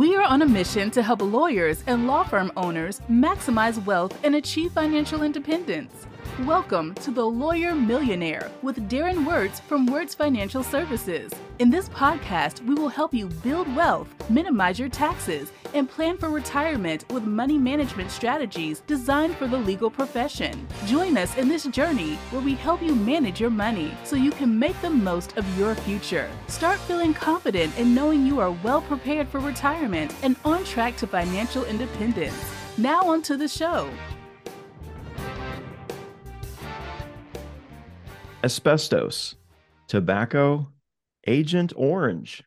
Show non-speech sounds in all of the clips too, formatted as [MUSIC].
We are on a mission to help lawyers and law firm owners maximize wealth and achieve financial independence. Welcome to The Lawyer Millionaire with Darren Wirtz from Wirtz Financial Services. In this podcast, we will help you build wealth, minimize your taxes, and plan for retirement with money management strategies designed for the legal profession. Join us in this journey where we help you manage your money so you can make the most of your future. Start feeling confident in knowing you are well prepared for retirement and on track to financial independence. Now, on to the show. Asbestos, tobacco, Agent Orange.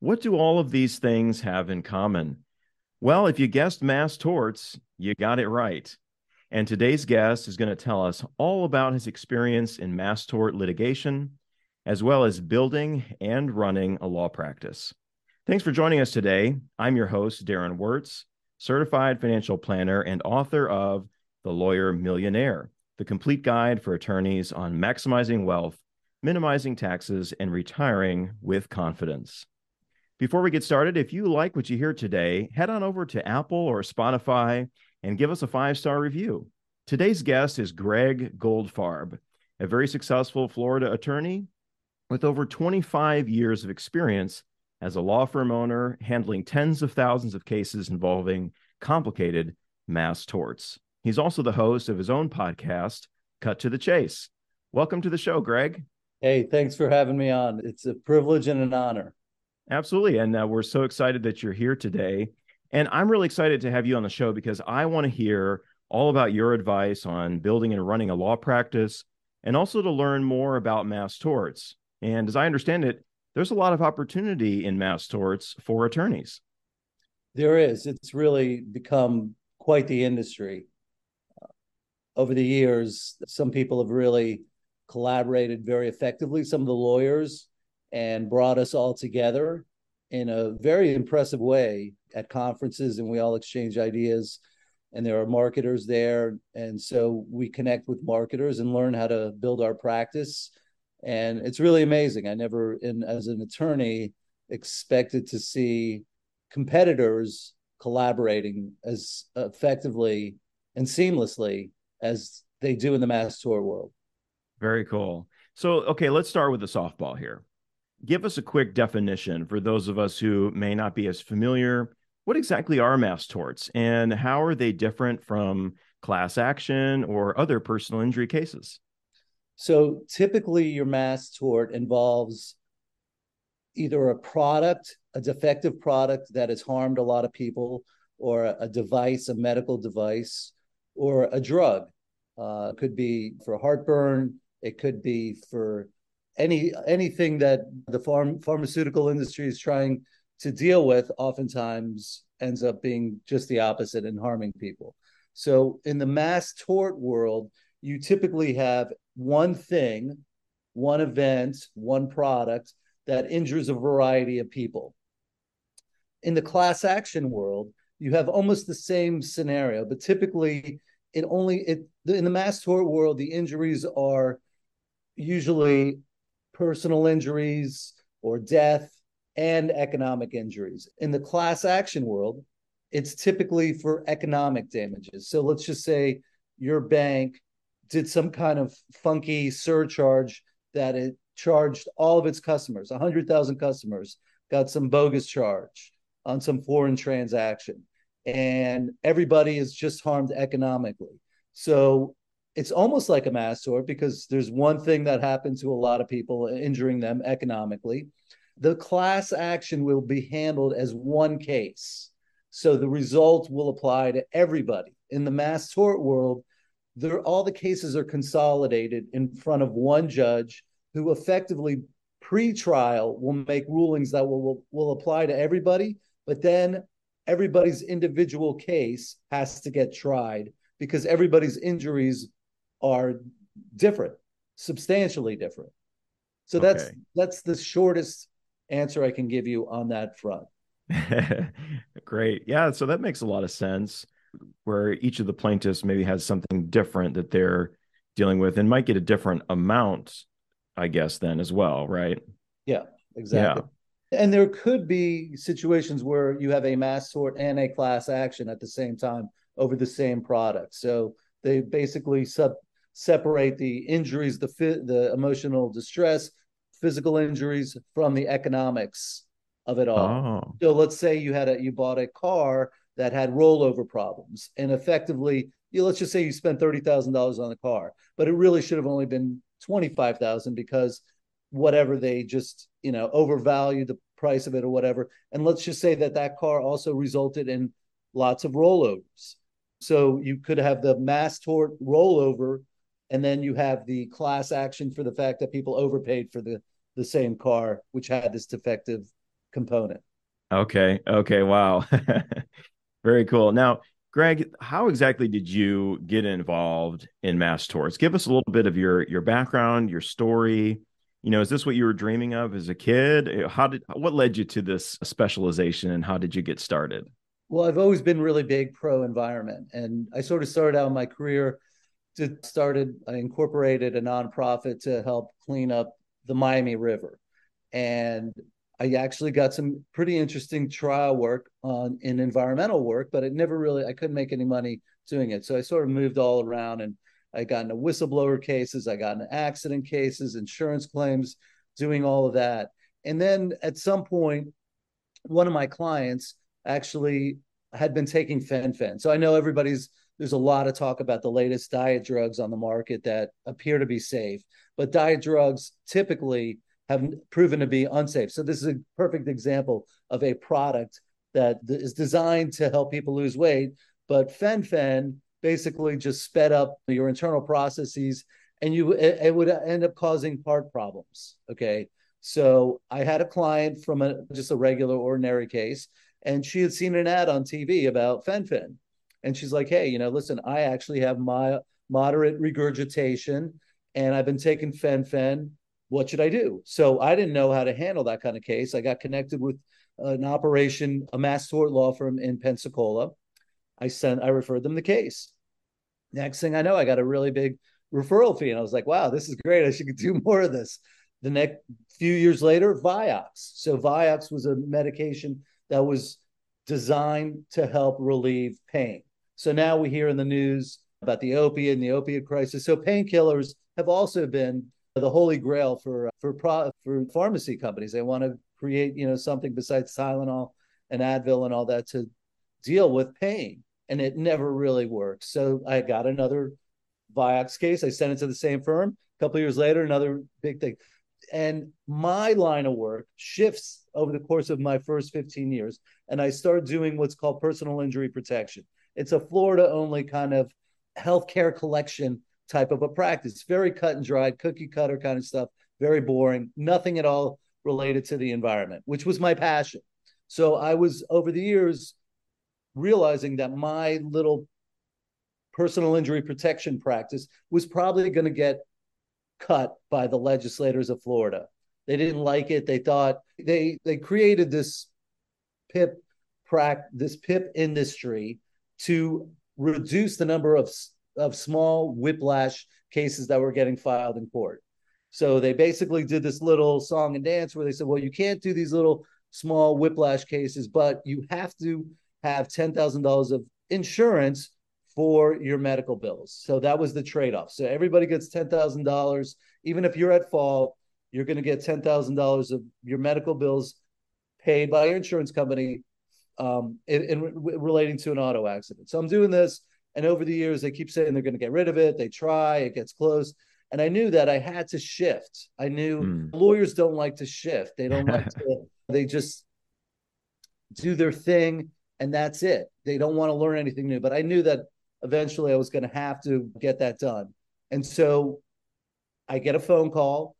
What do all of these things have in common? Well, if you guessed mass torts, you got it right. And today's guest is going to tell us all about his experience in mass tort litigation, as well as building and running a law practice. Thanks for joining us today. I'm your host, Darren Wirtz, certified financial planner and author of The Lawyer Millionaire the complete guide for attorneys on maximizing wealth, minimizing taxes, and retiring with confidence. Before we get started, if you like what you hear today, head on over to Apple or Spotify and give us a five star review. Today's guest is Gregg Goldfarb, a very successful Florida attorney with over 25 years of experience as a law firm owner, handling tens of thousands of cases involving complicated mass torts. He's also the host of his own podcast, Cut to the Chase. Welcome to the show, Gregg. Hey, thanks for having me on. It's a privilege and an honor. Absolutely. And uh, we're so excited that you're here today. And I'm really excited to have you on the show because I want to hear all about your advice on building and running a law practice and also to learn more about mass torts. And as I understand it, there's a lot of opportunity in mass torts for attorneys. There is. It's really become quite the industry over the years, some people have really collaborated very effectively, some of the lawyers, and brought us all together in a very impressive way at conferences, and we all exchange ideas. And there are marketers there. And so we connect with marketers and learn how to build our practice. And it's really amazing. I never, in as an attorney, expected to see competitors collaborating as effectively and seamlessly as they do in the mass tort world. Very cool. So, okay, let's start with the softball here. Give us a quick definition for those of us who may not be as familiar. What exactly are mass torts and how are they different from class action or other personal injury cases? So, typically, your mass tort involves either a product, a defective product that has harmed a lot of people, or a device, a medical device, or a drug. Uh, could be for heartburn. It could be for any anything that the farm pharmaceutical industry is trying to deal with. Oftentimes ends up being just the opposite and harming people. So in the mass tort world, you typically have one thing, one event, one product that injures a variety of people. In the class action world, you have almost the same scenario, but typically it only it in the mass tort world, the injuries are usually personal injuries or death and economic injuries. In the class action world, it's typically for economic damages. So let's just say your bank did some kind of funky surcharge that it charged all of its customers, 100,000 customers, got some bogus charge on some foreign transaction and everybody is just harmed economically. So it's almost like a mass tort because there's one thing that happened to a lot of people, injuring them economically. The class action will be handled as one case. So the result will apply to everybody. In the mass tort world, there all the cases are consolidated in front of one judge who effectively pre-trial will make rulings that will, will, will apply to everybody, but then everybody's individual case has to get tried because everybody's injuries are different, substantially different. So okay. that's that's the shortest answer I can give you on that front. [LAUGHS] Great. Yeah, so that makes a lot of sense where each of the plaintiffs maybe has something different that they're dealing with and might get a different amount, I guess, then as well, right? Yeah, exactly. Yeah And there could be situations where you have a mass tort and a class action at the same time over the same product. So they basically sub separate the injuries, the the emotional distress, physical injuries from the economics of it all. Oh. So let's say you had a you bought a car that had rollover problems, and effectively, you know, let's just say you spent thirty thousand dollars on the car, but it really should have only been twenty five thousand because whatever they just you know overvalued the price of it or whatever. And let's just say that that car also resulted in lots of rollovers. So you could have the mass tort rollover, and then you have the class action for the fact that people overpaid for the the same car, which had this defective component. Okay. Okay. Wow. [LAUGHS] Very cool. Now, Gregg, how exactly did you get involved in mass torts? Give us a little bit of your your background, your story. You know, is this what you were dreaming of as a kid? Eh, how did what led you to this specialization and how did you get started? Well, I've always been really big pro environment, and I sort of started out my career. To started, I incorporated a nonprofit to help clean up the Miami River, and I actually got some pretty interesting trial work on in environmental work, but it never really I couldn't make any money doing it. So I sort of moved all around, and I got into whistleblower cases, I got into accident cases, insurance claims, doing all of that, and then at some point, one of my clients actually had been taking fen-phen. So I know everybody's there's a lot of talk about the latest diet drugs on the market that appear to be safe, but diet drugs typically have proven to be unsafe. So this is a perfect example of a product that is designed to help people lose weight, but fen-phen basically just sped up your internal processes and you it, would end up causing heart problems, okay? So I had a client from a just a regular ordinary case and she had seen an ad on TV about fen-phen. And she's like, hey, you know, listen, I actually have my moderate regurgitation and I've been taking fen-phen. What should I do? So I didn't know how to handle that kind of case. I got connected with an operation, a mass tort law firm in Pensacola. I sent, I referred them the case. Next thing I know, I got a really big referral fee. And I was like, wow, this is great. I should [LAUGHS] do more of this. The next few years later, Vioxx. So Vioxx was a medication that was designed to help relieve pain. So now we hear in the news about the opiate and the opiate crisis. So painkillers have also been the holy grail for for pro, for pharmacy companies. They want to create you know something besides Tylenol and Advil and all that to deal with pain, and it never really worked. So I got another Vioxx case. I sent it to the same firm. A couple years later, another big thing. And my line of work shifts over the course of my first 15 years. And I start doing what's called personal injury protection. It's a Florida only kind of healthcare collection type of a practice. Very cut and dried, cookie cutter kind of stuff, very boring, nothing at all related to the environment, which was my passion. So I was over the years realizing that my little personal injury protection practice was probably going to get cut by the legislators of Florida. They didn't like it. They thought they they created this PIP prac this PIP industry to reduce the number of of small whiplash cases that were getting filed in court. So they basically did this little song and dance where they said, well, you can't do these little small whiplash cases, but you have to have $10,000 of insurance for your medical bills. So that was the trade off. So everybody gets $10,000. Even if you're at fault, you're going to get $10,000 of your medical bills paid by your insurance company um, in, in, relating to an auto accident. So I'm doing this. And over the years, they keep saying they're going to get rid of it. They try, it gets close. And I knew that I had to shift. I knew mm. lawyers don't like to shift. They don't like [LAUGHS] to, they just do their thing and that's it. They don't want to learn anything new. But I knew that eventually I was going to have to get that done. And so I get a phone call.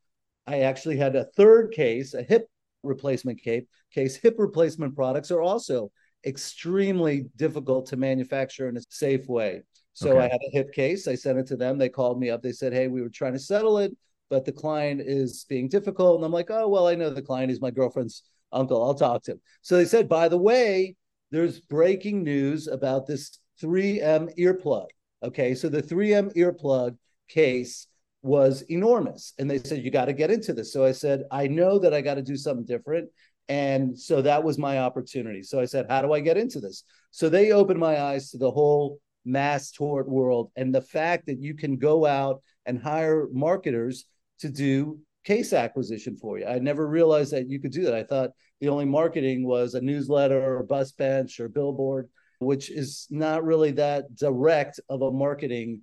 I actually had a third case, a hip replacement case. Case hip replacement products are also extremely difficult to manufacture in a safe way. So okay. I had a hip case. I sent it to them. They called me up. They said, "Hey, we were trying to settle it, but the client is being difficult." And I'm like, "Oh, well, I know the client is my girlfriend's uncle. I'll talk to him." So they said, "By the way, there's breaking news about this 3M earplug. Okay, so the 3M earplug case was enormous. And they said, You got to get into this. So I said, I know that I got to do something different. And so that was my opportunity. So I said, How do I get into this? So they opened my eyes to the whole mass tort world and the fact that you can go out and hire marketers to do case acquisition for you. I never realized that you could do that. I thought the only marketing was a newsletter or a bus bench or billboard, which is not really that direct of a marketing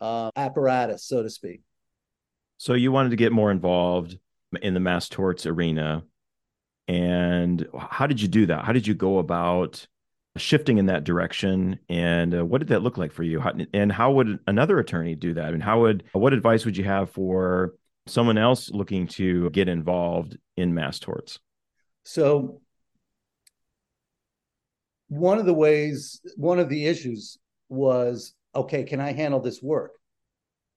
uh, apparatus, so to speak. So you wanted to get more involved in the mass torts arena. And how did you do that? How did you go about shifting in that direction? And uh, what did that look like for you? How, and how would another attorney do that? And how would what advice would you have for someone else looking to get involved in mass torts? So one of the ways, one of the issues was, okay, can I handle this work?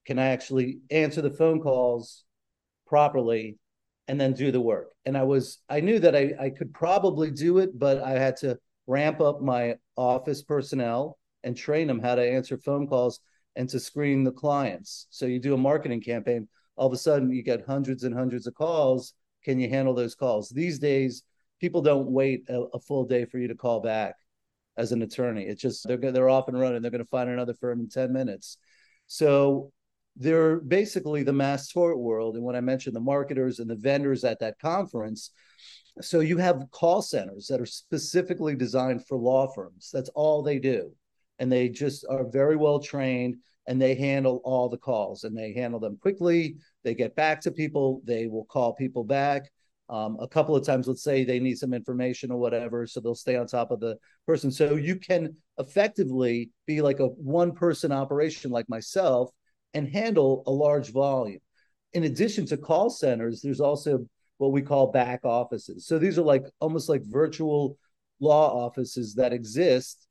Can I actually answer the phone calls properly and then do the work? And I was, I knew that I, I could probably do it, but I had to ramp up my office personnel and train them how to answer phone calls and to screen the clients. So you do a marketing campaign, all of a sudden you get hundreds and hundreds of calls. Can you handle those calls? These days, people don't wait a, a full day for you to call back as an attorney. It's just they're they're off and running. They're going to find another firm in 10 minutes. So they're basically the mass tort world. And when I mentioned the marketers and the vendors at that conference, so you have call centers that are specifically designed for law firms. That's all they do. And they just are very well trained and they handle all the calls and they handle them quickly. They get back to people. They will call people back um, a couple of times. Let's say they need some information or whatever. So they'll stay on top of the person. So you can effectively be like a one person operation like myself and handle a large volume. In addition to call centers, there's also what we call back offices. So these are like almost like virtual law offices that exist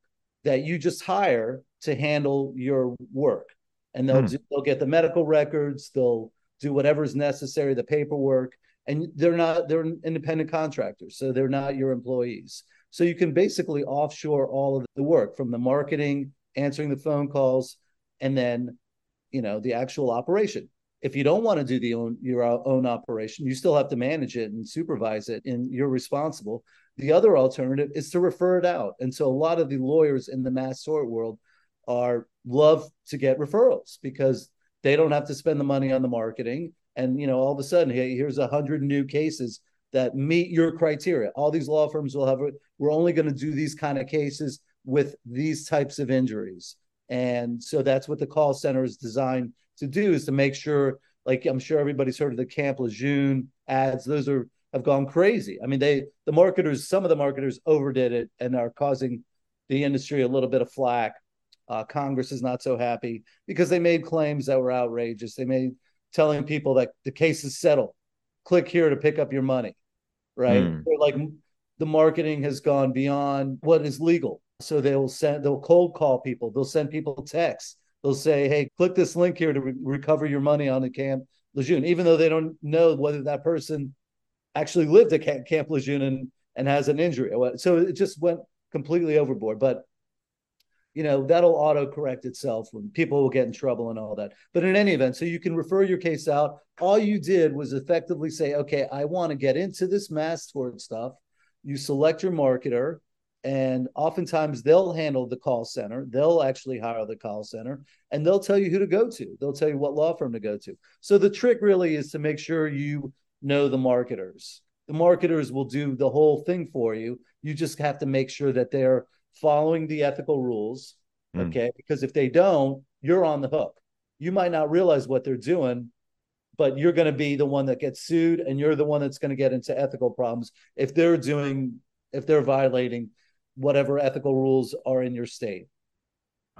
that you just hire to handle your work. And they'll hmm. do, they'll get the medical records, they'll do whatever is necessary, the paperwork, and they're not they're independent contractors, so they're not your employees. So you can basically offshore all of the work from the marketing, answering the phone calls, and then you know the actual operation. If you don't want to do the own your own operation, you still have to manage it and supervise it, and you're responsible. The other alternative is to refer it out. And so a lot of the lawyers in the mass tort world are love to get referrals because they don't have to spend the money on the marketing. And you know, all of a sudden, hey, here's a hundred new cases that meet your criteria. All these law firms will have it. We're only going to do these kind of cases with these types of injuries. And so that's what the call center is designed to do is to make sure, like I'm sure everybody's heard of the Camp Lejeune ads. Those are have gone crazy. I mean, they the marketers, some of the marketers overdid it and are causing the industry a little bit of flack. Uh, Congress is not so happy because they made claims that were outrageous. They made telling people that the case is settled. Click here to pick up your money, right? Mm. like the marketing has gone beyond what is legal. So they'll send, they'll cold call people. They'll send people texts. They'll say, "Hey, click this link here to re- recover your money on the Camp Lejeune," even though they don't know whether that person actually lived at Camp, Camp Lejeune and, and has an injury. So it just went completely overboard. But you know that'll auto correct itself when people will get in trouble and all that. But in any event so you can refer your case out. All you did was effectively say okay i want to get into this mass tort stuff. You select your marketer and oftentimes they'll handle the call center. They'll actually hire the call center and they'll tell you who to go to. They'll tell you what law firm to go to. So the trick really is to make sure you know the marketers. The marketers will do the whole thing for you. You just have to make sure that they're following the ethical rules. Mm. Okay. Because if they don't, you're on the hook. You might not realize what they're doing, but you're going to be the one that gets sued and you're the one that's going to get into ethical problems if they're doing, if they're violating whatever ethical rules are in your state.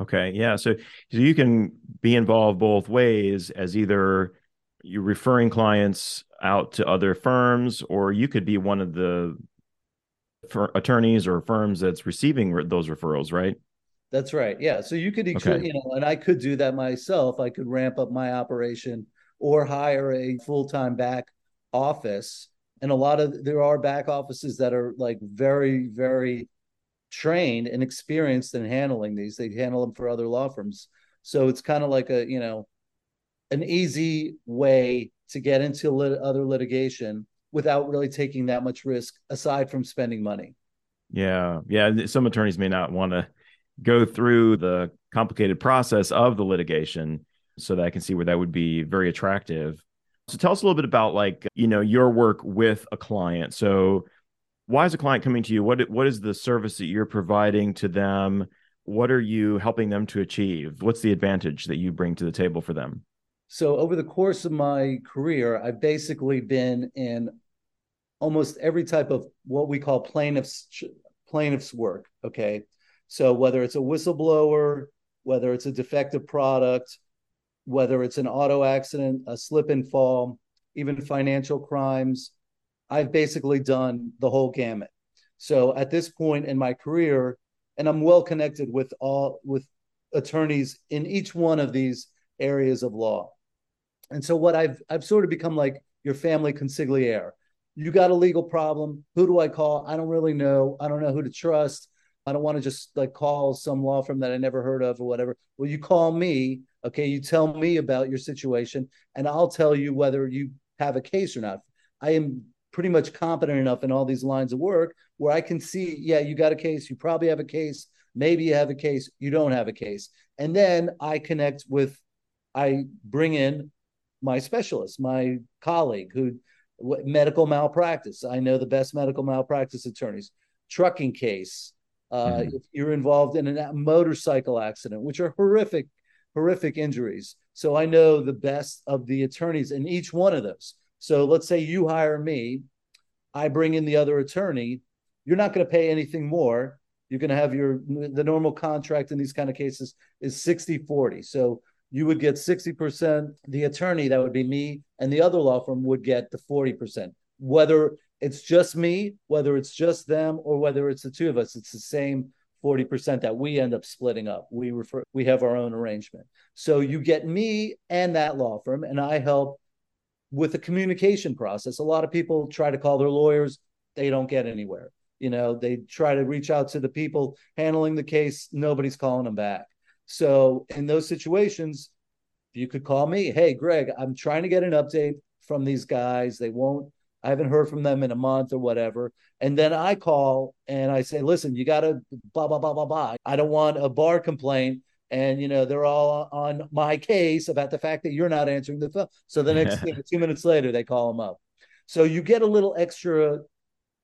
Okay. Yeah. So, so you can be involved both ways as either you're referring clients out to other firms, or you could be one of the attorneys or firms that's receiving re- those referrals, right? That's right. Yeah. So you could, okay. you know, and I could do that myself. I could ramp up my operation or hire a full time back office. And a lot of there are back offices that are like very, very trained and experienced in handling these. They handle them for other law firms. So it's kind of like a, you know, an easy way to get into lit- other litigation without really taking that much risk aside from spending money. Yeah. Yeah. Some attorneys may not want to go through the complicated process of the litigation so that I can see where that would be very attractive. So tell us a little bit about like, you know, your work with a client. So why is a client coming to you? What what is the service that you're providing to them? What are you helping them to achieve? What's the advantage that you bring to the table for them? So over the course of my career, I've basically been in almost every type of what we call plaintiffs plaintiffs work, okay? So whether it's a whistleblower, whether it's a defective product, whether it's an auto accident, a slip and fall, even financial crimes, I've basically done the whole gamut. So at this point in my career, and I'm well connected with all with attorneys in each one of these areas of law. And so what I've I've sort of become like your family consigliere. You got a legal problem. Who do I call? I don't really know. I don't know who to trust. I don't want to just like call some law firm that I never heard of or whatever. Well, you call me, okay? You tell me about your situation, and I'll tell you whether you have a case or not. I am pretty much competent enough in all these lines of work where I can see, yeah, you got a case, you probably have a case, maybe you have a case, you don't have a case. And then I connect with, I bring in my specialist, my colleague who medical malpractice. I know the best medical malpractice attorneys, trucking case. Uh, mm-hmm. If you're involved in a motorcycle accident, which are horrific, horrific injuries. So I know the best of the attorneys in each one of those. So let's say you hire me, I bring in the other attorney. You're not going to pay anything more. You're going to have your the normal contract in these kind of cases is 60 40. So you would get 60%. The attorney, that would be me, and the other law firm would get the 40%. Whether it's just me, whether it's just them, or whether it's the two of us, it's the same 40% that we end up splitting up. We refer we have our own arrangement. So you get me and that law firm, and I help with the communication process. A lot of people try to call their lawyers, they don't get anywhere. You know, they try to reach out to the people handling the case, nobody's calling them back. So in those situations, you could call me, hey, Gregg, I'm trying to get an update from these guys. They won't, I haven't heard from them in a month or whatever. And then I call and I say, listen, you got to blah, blah, blah, blah, blah. I don't want a bar complaint and you know they're all on my case about the fact that you're not answering the phone. So the next [LAUGHS] thing, two minutes later, they call them up. So you get a little extra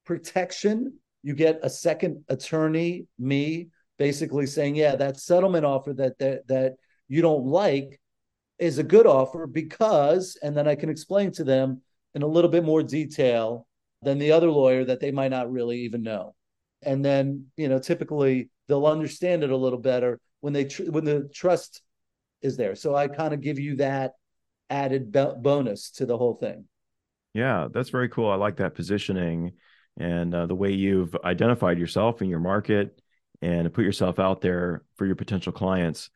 protection. You get a second attorney, me, basically saying, yeah, that settlement offer that that that you don't like is a good offer because, and then I can explain to them in a little bit more detail than the other lawyer that they might not really even know. And then, you know, typically they'll understand it a little better when they tr- when the trust is there. So I kind of give you that added bonus to the whole thing. Yeah, that's very cool. I like that positioning and uh, the way you've identified yourself in your market and put yourself out there for your potential clients.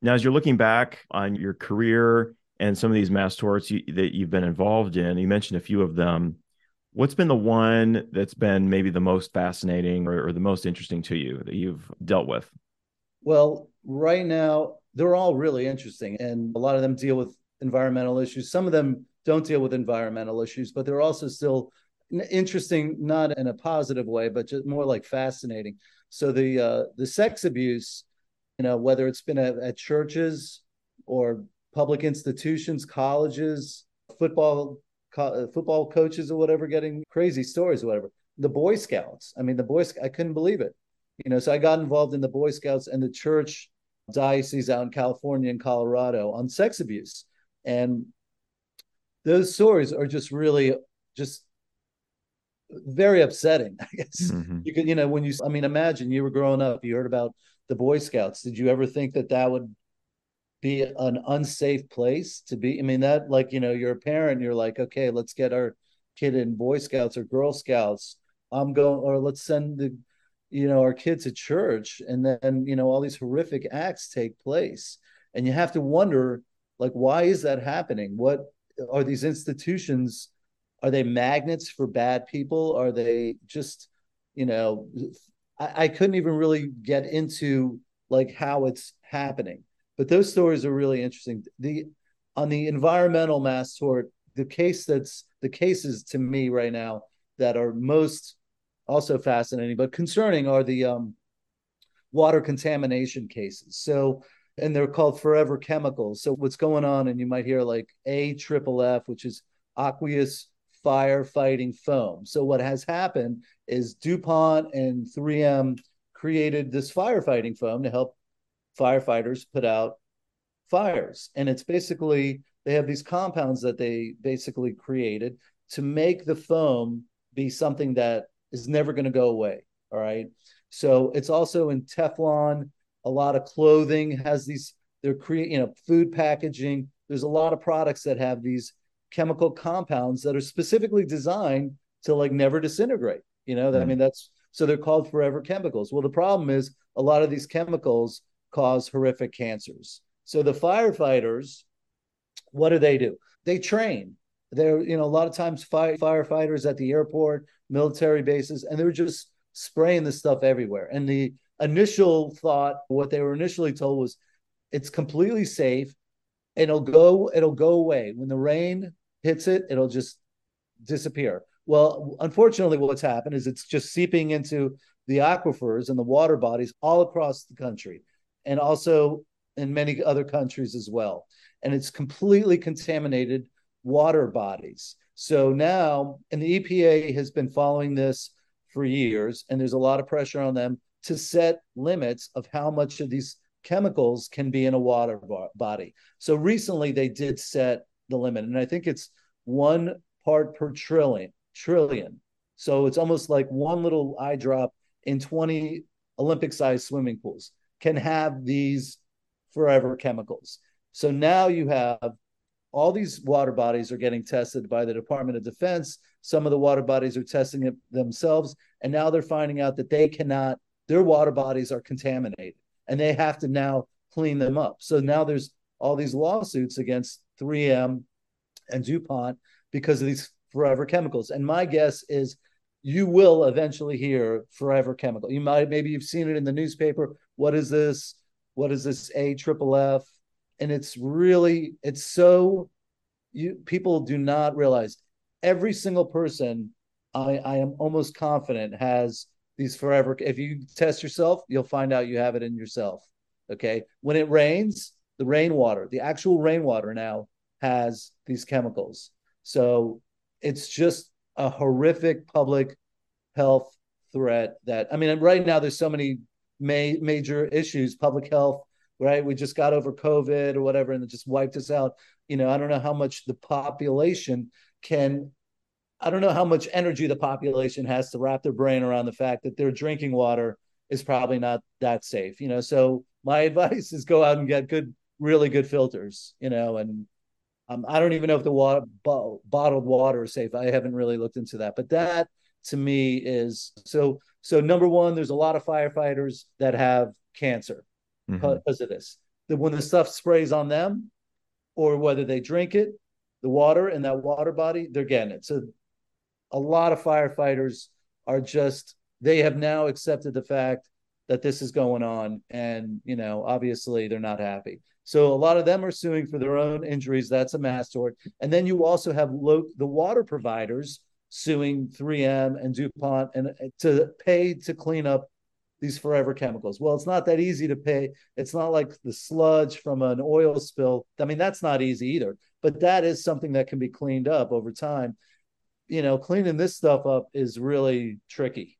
Now, as you're looking back on your career and some of these mass torts you, that you've been involved in, you mentioned a few of them. What's been the one that's been maybe the most fascinating or, or the most interesting to you that you've dealt with? Well, right now, they're all really interesting, and a lot of them deal with environmental issues. Some of them don't deal with environmental issues, but they're also still interesting, not in a positive way, but just more like fascinating. So the uh, the sex abuse, know, whether it's been at, at churches or public institutions, colleges, football co- football coaches or whatever, getting crazy stories or whatever. The Boy Scouts. I mean, the Boy I couldn't believe it you know, so I got involved in the Boy Scouts and the church diocese out in California and Colorado on sex abuse. And those stories are just really just very upsetting, [LAUGHS] I guess. Mm-hmm. You could, you know, when you, I mean, imagine you were growing up, you heard about the Boy Scouts. Did you ever think that that would be an unsafe place to be? I mean, that, like, you know, you're a parent, you're like, okay, let's get our kid in Boy Scouts or Girl Scouts. I'm going, or let's send the you know our kids to church and then you know all these horrific acts take place and you have to wonder like why is that happening what are these institutions are they magnets for bad people are they just you know I, I couldn't even really get into like how it's happening but those stories are really interesting the on the environmental mass tort, the case that's the cases to me right now that are most also fascinating but concerning are the um, water contamination cases. So, and they're called forever chemicals. So, what's going on? And you might hear like A triple F, which is aqueous firefighting foam. So, what has happened is DuPont and 3M created this firefighting foam to help firefighters put out fires. And it's basically, they have these compounds that they basically created to make the foam be something that is never going to go away. All right. So it's also in Teflon. A lot of clothing has these, they're creating, you know, food packaging. There's a lot of products that have these chemical compounds that are specifically designed to like never disintegrate. You know. I hmm. mean, that's so they're called forever chemicals. Well, the problem is a lot of these chemicals cause horrific cancers. So the firefighters, what do they do? They train. They're, you know, a lot of times fire, firefighters at the airport, military bases, and they're just spraying this stuff everywhere. And the initial thought, what they were initially told was it's completely safe. And it'll go, it'll go away. When the rain hits it, it'll just disappear. Well, unfortunately, what's happened is it's just seeping into the aquifers and the water bodies all across the country and also in many other countries as well. And it's completely contaminated water bodies. So now, and the EPA has been following this for years, and there's a lot of pressure on them to set limits of how much of these chemicals can be in a water body. So recently they did set the limit, and I think it's one part per trillion. Trillion. So it's almost like one little eye drop in 20 Olympic-sized swimming pools can have these forever chemicals. So now you have all these water bodies are getting tested by the Department of Defense. Some of the water bodies are testing it themselves. And now they're finding out that they cannot, their water bodies are contaminated and they have to now clean them up. So now there's all these lawsuits against 3M and DuPont because of these forever chemicals. And my guess is you will eventually hear forever chemical. You might, maybe you've seen it in the newspaper. What is this? What is this A triple F? and it's really it's so you people do not realize every single person I, I am almost confident has these forever if you test yourself you'll find out you have it in yourself okay when it rains the rainwater the actual rainwater now has these chemicals so it's just a horrific public health threat that i mean right now there's so many ma- major issues public health right? We just got over COVID or whatever, and it just wiped us out. You know, I don't know how much the population can. I don't know how much energy the population has to wrap their brain around the fact that their drinking water is probably not that safe. You know, so my [LAUGHS] advice is go out and get good, really good filters. You know, and um, I don't even know if the water bo- bottled water is safe. I haven't really looked into that, but that to me is so. So number one, there's a lot of firefighters that have cancer mm-hmm. because of this. That when the stuff sprays on them, or whether they drink it, the water in that water body, they're getting it. So a lot of firefighters are just they have now accepted the fact that this is going on, and you know, obviously they're not happy. So a lot of them are suing for their own injuries. That's a mass tort. And then you also have the water providers suing 3M and DuPont and uh, to pay to clean up these forever chemicals. Well, it's not that easy to pay. It's not like the sludge from an oil spill. I mean, that's not easy either. But that is something that can be cleaned up over time. You know, cleaning this stuff up is really tricky.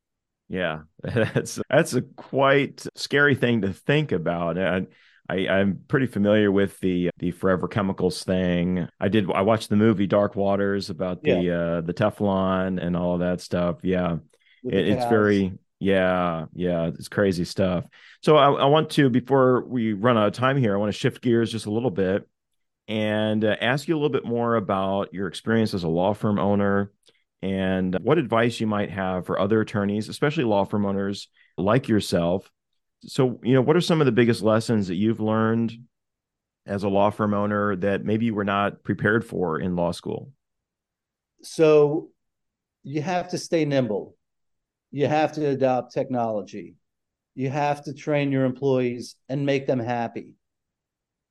Yeah, [LAUGHS] that's that's a quite scary thing to think about. And I, I'm pretty familiar with the the forever chemicals thing. I did I watched the movie Dark Waters about the yeah. uh the Teflon and all of that stuff. Yeah. It, it's very yeah, yeah, it's crazy stuff. So I, I, want to, before we run out of time here, I want to shift gears just a little bit and uh, ask you a little bit more about your experience as a law firm owner and what advice you might have for other attorneys, especially law firm owners like yourself. So, you know, what are some of the biggest lessons that you've learned as a law firm owner that maybe you were not prepared for in law school? So, you have to stay nimble you have to adopt technology. You have to train your employees and make them happy.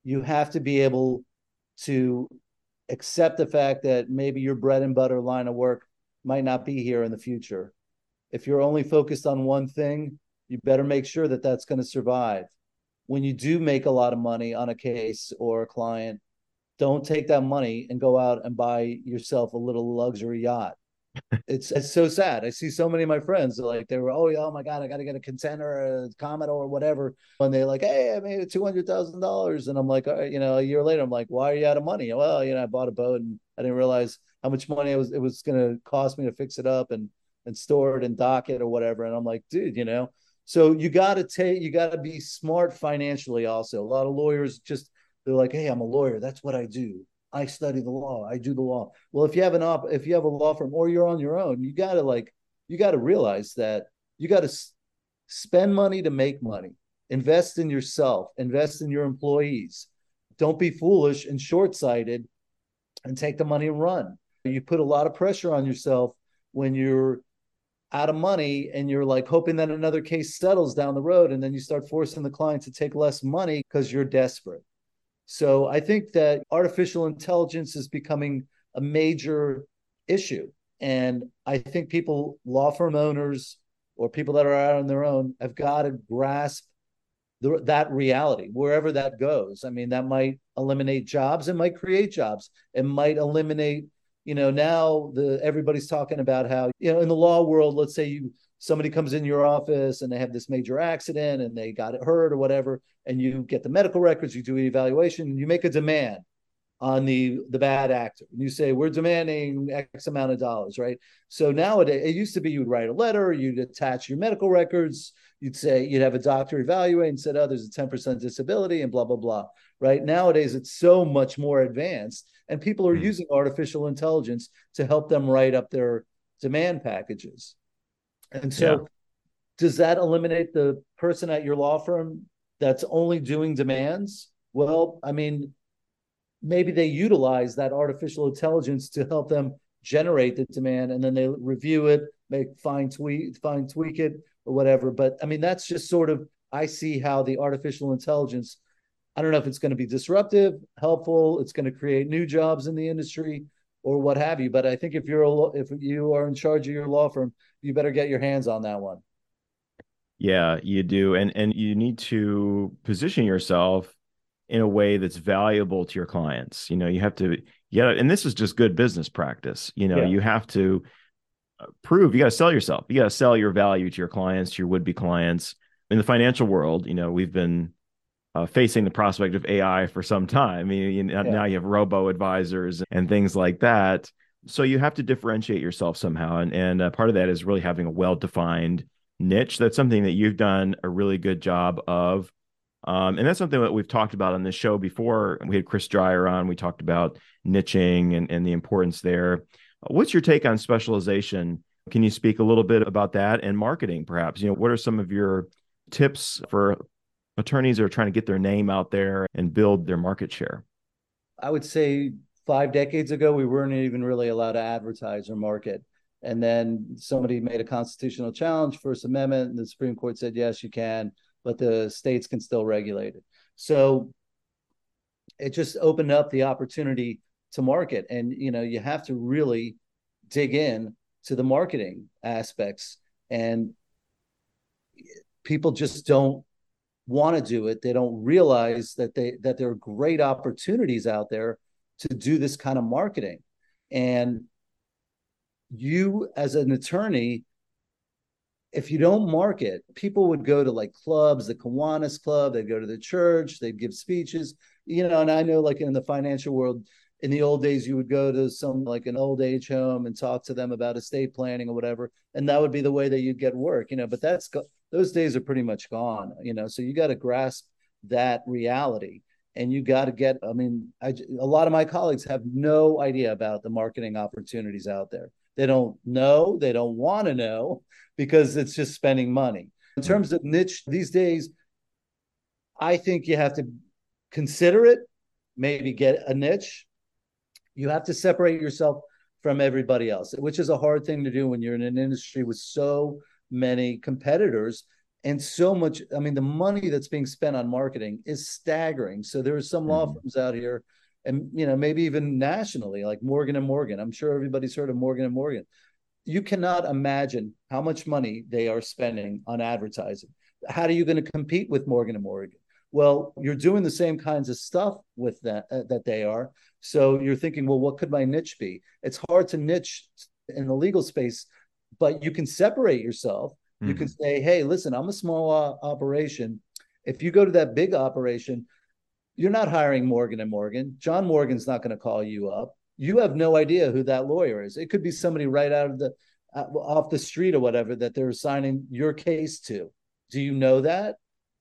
You have to be able to accept the fact that maybe your bread and butter line of work might not be here in the future. If you're only focused on one thing, you better make sure that that's going to survive. When you do make a lot of money on a case or a client, don't take that money and go out and buy yourself a little luxury yacht. [LAUGHS] it's it's so sad. I see so many of my friends like they were, oh yeah, oh my god, I got to get a contender, a Commodore, or whatever. And they like, hey, I made two hundred thousand dollars, and I'm like, you know, a year later, I'm like, why are you out of money? Well, you know, I bought a boat and I didn't realize how much money it was it was going to cost me to fix it up and and store it and dock it or whatever. And I'm like, dude, you know, so you got to take, you got to be smart financially. Also, a lot of lawyers just they're like, hey, I'm a lawyer. That's what I do. I study the law. I do the law. Well, if you have an op, if you have a law firm or you're on your own, you got to like, you got to realize that you got to s- spend money to make money. Invest in yourself. Invest in your employees. Don't be foolish and short sighted, and take the money and run. You put a lot of pressure on yourself when you're out of money and you're like hoping that another case settles down the road and then you start forcing the client to take less money because you're desperate so i think that artificial intelligence is becoming a major issue and i think people law firm owners or people that are out on their own have got to grasp the, that reality wherever that goes i mean that might eliminate jobs it might create jobs. It might eliminate you know now the everybody's talking about how you know in the law world let's say you somebody comes in your office and they have this major accident and they got hurt or whatever and you get the medical records you do an evaluation you make a demand on the the bad actor. And you say we're demanding x amount of dollars right? So nowadays it used to be you'd write a letter you'd attach your medical records you'd say you'd have a doctor evaluate and said oh there's a 10% disability and blah blah blah right nowadays it's so much more advanced and people are mm-hmm. using artificial intelligence to help them write up their demand packages and so yeah. does that eliminate the person at your law firm that's only doing demands well i mean maybe they utilize that artificial intelligence to help them generate the demand and then they review it make fine tweak fine tweak it or whatever but i mean that's just sort of i see how the artificial intelligence I don't know if it's going to be disruptive, helpful, it's going to create new jobs in the industry or what have you. But I think if you're a, if you are in charge of your law firm, you better get your hands on that one. Yeah, you do, and and you need to position yourself in a way that's valuable to your clients. You know, you have to yeah, and this is just good business practice. You know, yeah. you have to prove you got to sell yourself. You got to sell your value to your clients, to your would be clients. In the financial world, you know, we've been uh, facing the prospect of AI for some time. I mean, you know, yeah. now you have robo advisors and things like that. So you have to differentiate yourself somehow, and and uh, part of that is really having a well defined niche. That's something that you've done a really good job of. Um, and that's something that we've talked about on this show before. We had Chris Dreyer on. We talked about niching and, and the importance there. What's your take on specialization? Can you speak a little bit about that and marketing, perhaps? You know, what are some of your tips for attorneys that are trying to get their name out there and build their market share? I would say five decades ago, we weren't even really allowed to advertise or market. And then somebody made a constitutional challenge, First Amendment, and the Supreme Court said, yes, you can, but the states can still regulate it. So it just opened up the opportunity to market. And, you know, you have to really dig in to the marketing aspects. And people just don't want to do it. They don't realize that they that there are great opportunities out there to do this kind of marketing. And you as an attorney if you don't market people would go to like clubs the kiwanis club. They'd go to the church. They'd give speeches. You know and i know like in the financial world in the old days you would go to some like an old age home and talk to them about estate planning or whatever and that would be the way that you'd get work you know but that's those days are pretty much gone you know so you got to grasp that reality and you got to get i mean I, a lot of my colleagues have no idea about the marketing opportunities out there. They don't know they don't want to know because it's just spending money. In hmm. terms of niche these days i think you have to consider it maybe get a niche you have to separate yourself from everybody else which is a hard thing to do when you're in an industry with so many competitors and so much i mean the money that's being spent on marketing is staggering. So there are some law mm-hmm. firms out here and you know maybe even nationally like morgan and morgan. I'm sure everybody's heard of morgan and morgan. You cannot imagine how much money they are spending on advertising. How are you going to compete with morgan and morgan well you're doing the same kinds of stuff with that uh, that they are. So you're thinking well what could my niche be? It's hard to niche in the legal space but you can separate yourself. Mm-hmm. you can mm-hmm. say hey listen i'm a small uh, operation. If you go to that big operation you're not hiring morgan and morgan. John morgan's not going to call you up. You have no idea who that lawyer is. It could be somebody right out of the uh, off the street or whatever that they're assigning your case to. Do you know that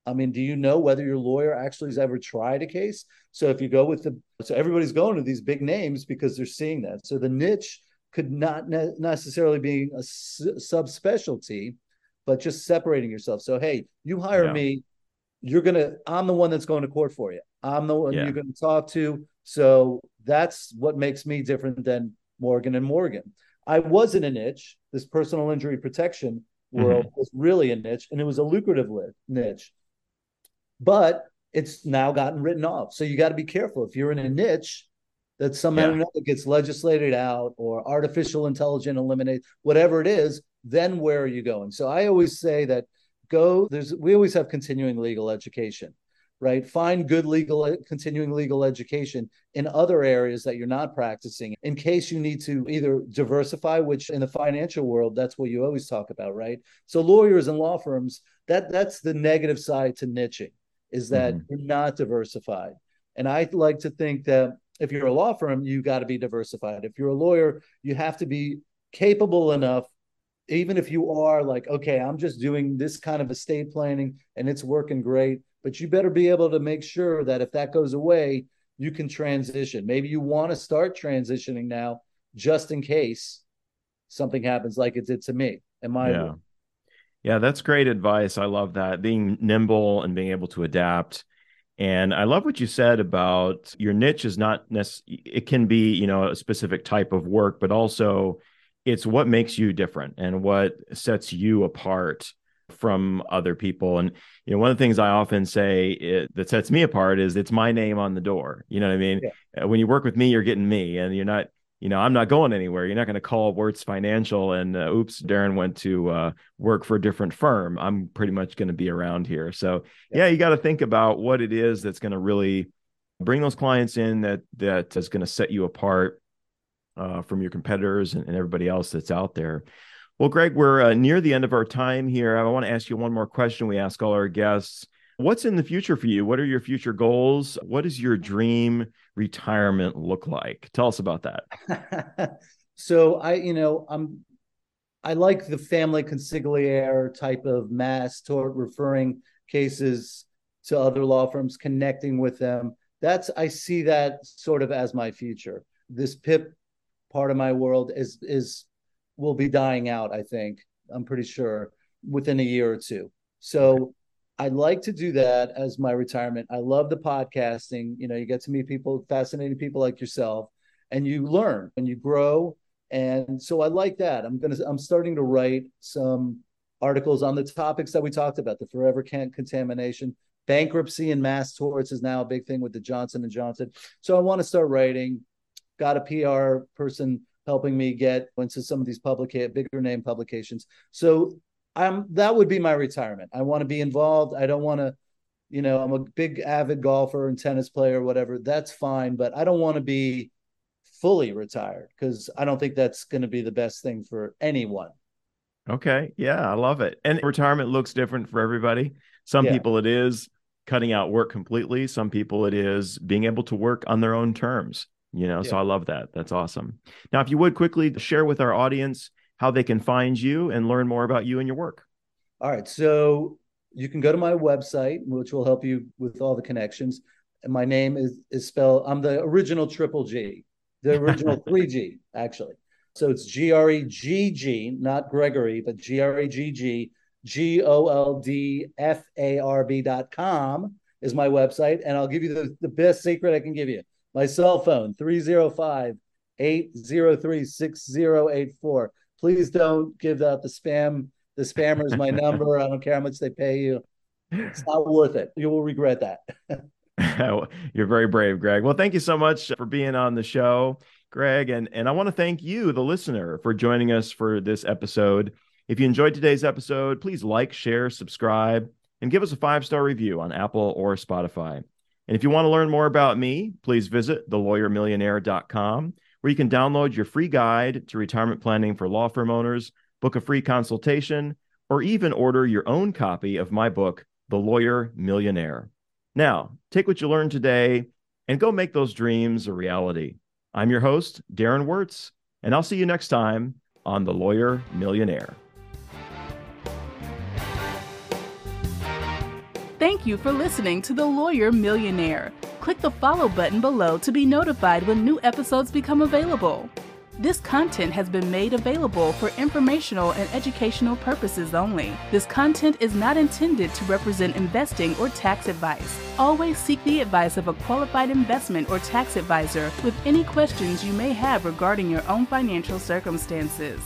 I mean, do you know whether your lawyer actually has ever tried a case? So if you go with the, so everybody's going to these big names because they're seeing that. So the niche could not ne- necessarily be a subspecialty, but just separating yourself. So hey, you hire yeah. me, you're gonna. I'm the one that's going to court for you. I'm the one yeah. you're going to talk to. So that's what makes me different than Morgan and Morgan. I was in a niche. This personal injury protection world mm-hmm. was really a niche, and it was a lucrative niche but it's now gotten written off. So you got to be careful if you're in a niche that somehow yeah. gets legislated out or artificial intelligence eliminate whatever it is. Then where are you going? So I always say that go. There's we always have continuing legal education, right? Find good legal continuing legal education in other areas that you're not practicing in case you need to either diversify, which in the financial world that's what you always talk about, right? So lawyers and law firms that that's the negative side to niching is that mm-hmm. you're not diversified. And I like to think that if you're a law firm, you got to be diversified. If you're a lawyer, you have to be capable enough, even if you are like, okay, I'm just doing this kind of estate planning and it's working great, but you better be able to make sure that if that goes away, you can transition. Maybe you want to start transitioning now just in case something happens like it did to me. Am I? Yeah. Yeah, that's great advice. I love that. Being nimble and being able to adapt. And I love what you said about your niche is not necessarily, it can be, you know, a specific type of work, but also it's what makes you different and what sets you apart from other people. And, you know, one of the things I often say it, that sets me apart is it's my name on the door. You know what I mean? Yeah. When you work with me, you're getting me and you're not, you know, I'm not going anywhere. You're not going to call Wirtz Financial and uh, oops, Darren went to uh, work for a different firm. I'm pretty much going to be around here. So yeah, yeah you got to think about what it is that's going to really bring those clients in that that is going to set you apart uh, from your competitors and, and, everybody else that's out there. Well, Gregg, we're uh, near the end of our time here. I want to ask you one more question. We ask all our guests. What's in the future for you? What are your future goals? What is your dream retirement look like? Tell us about that. [LAUGHS] so I, you know, I'm I like the family consigliere type of mass tort referring cases to other law firms, connecting with them. That's I see that sort of as my future. This PIP part of my world is is will be dying out, I think. I'm pretty sure within a year or two. So I'd like to do that as my retirement. I love the podcasting. You know, you get to meet people, fascinating people like yourself, and you learn and you grow. And so I like that. I'm gonna I'm starting to write some articles on the topics that we talked about, the forever can't contamination, bankruptcy and mass torts is now a big thing with the Johnson and Johnson. So I want to start writing. Got a PR person helping me get into some of these public bigger name publications. So I'm that would be my retirement. I want to be involved. I don't want to, you know, I'm a big avid golfer and tennis player, whatever. That's fine, but I don't want to be fully retired because I don't think that's going to be the best thing for anyone. Okay. Yeah, I love it. And retirement looks different for everybody. Some yeah. people it is cutting out work completely. Some people it is being able to work on their own terms. You know, yeah. so I love that. That's awesome. Now, if you would quickly share with our audience how they can find you and learn more about you and your work. All right. So you can go to my website, which will help you with all the connections. And my name is, is spelled, I'm the original triple G, the original [LAUGHS] 3G, actually. So it's G R E G G, not Gregory, but G R E G G, G O L D F A R B dot com is my website. And I'll give you the, the best secret I can give you. My cell phone, 305 803 6084 please don't give out the spam the spammers my [LAUGHS] number. I don't care how much they pay you. It's not worth it. You will regret that. [LAUGHS] You're very brave, Gregg. Well, thank you so much for being on the show, Gregg. And, and I want to thank you, the listener, for joining us for this episode. If you enjoyed today's episode, please like, share, subscribe, and give us a five star review on Apple or Spotify. And if you want to learn more about me, please visit thelawyermillionaire.com, where you can download your free guide to retirement planning for law firm owners, book a free consultation, or even order your own copy of my book, The Lawyer Millionaire. Now, take what you learned today and go make those dreams a reality. I'm your host, Darren Wirtz, and I'll see you next time on The Lawyer Millionaire. Thank you for listening to The Lawyer Millionaire. Click the follow button below to be notified when new episodes become available. This content has been made available for informational and educational purposes only. This content is not intended to represent investing or tax advice. Always seek the advice of a qualified investment or tax advisor with any questions you may have regarding your own financial circumstances.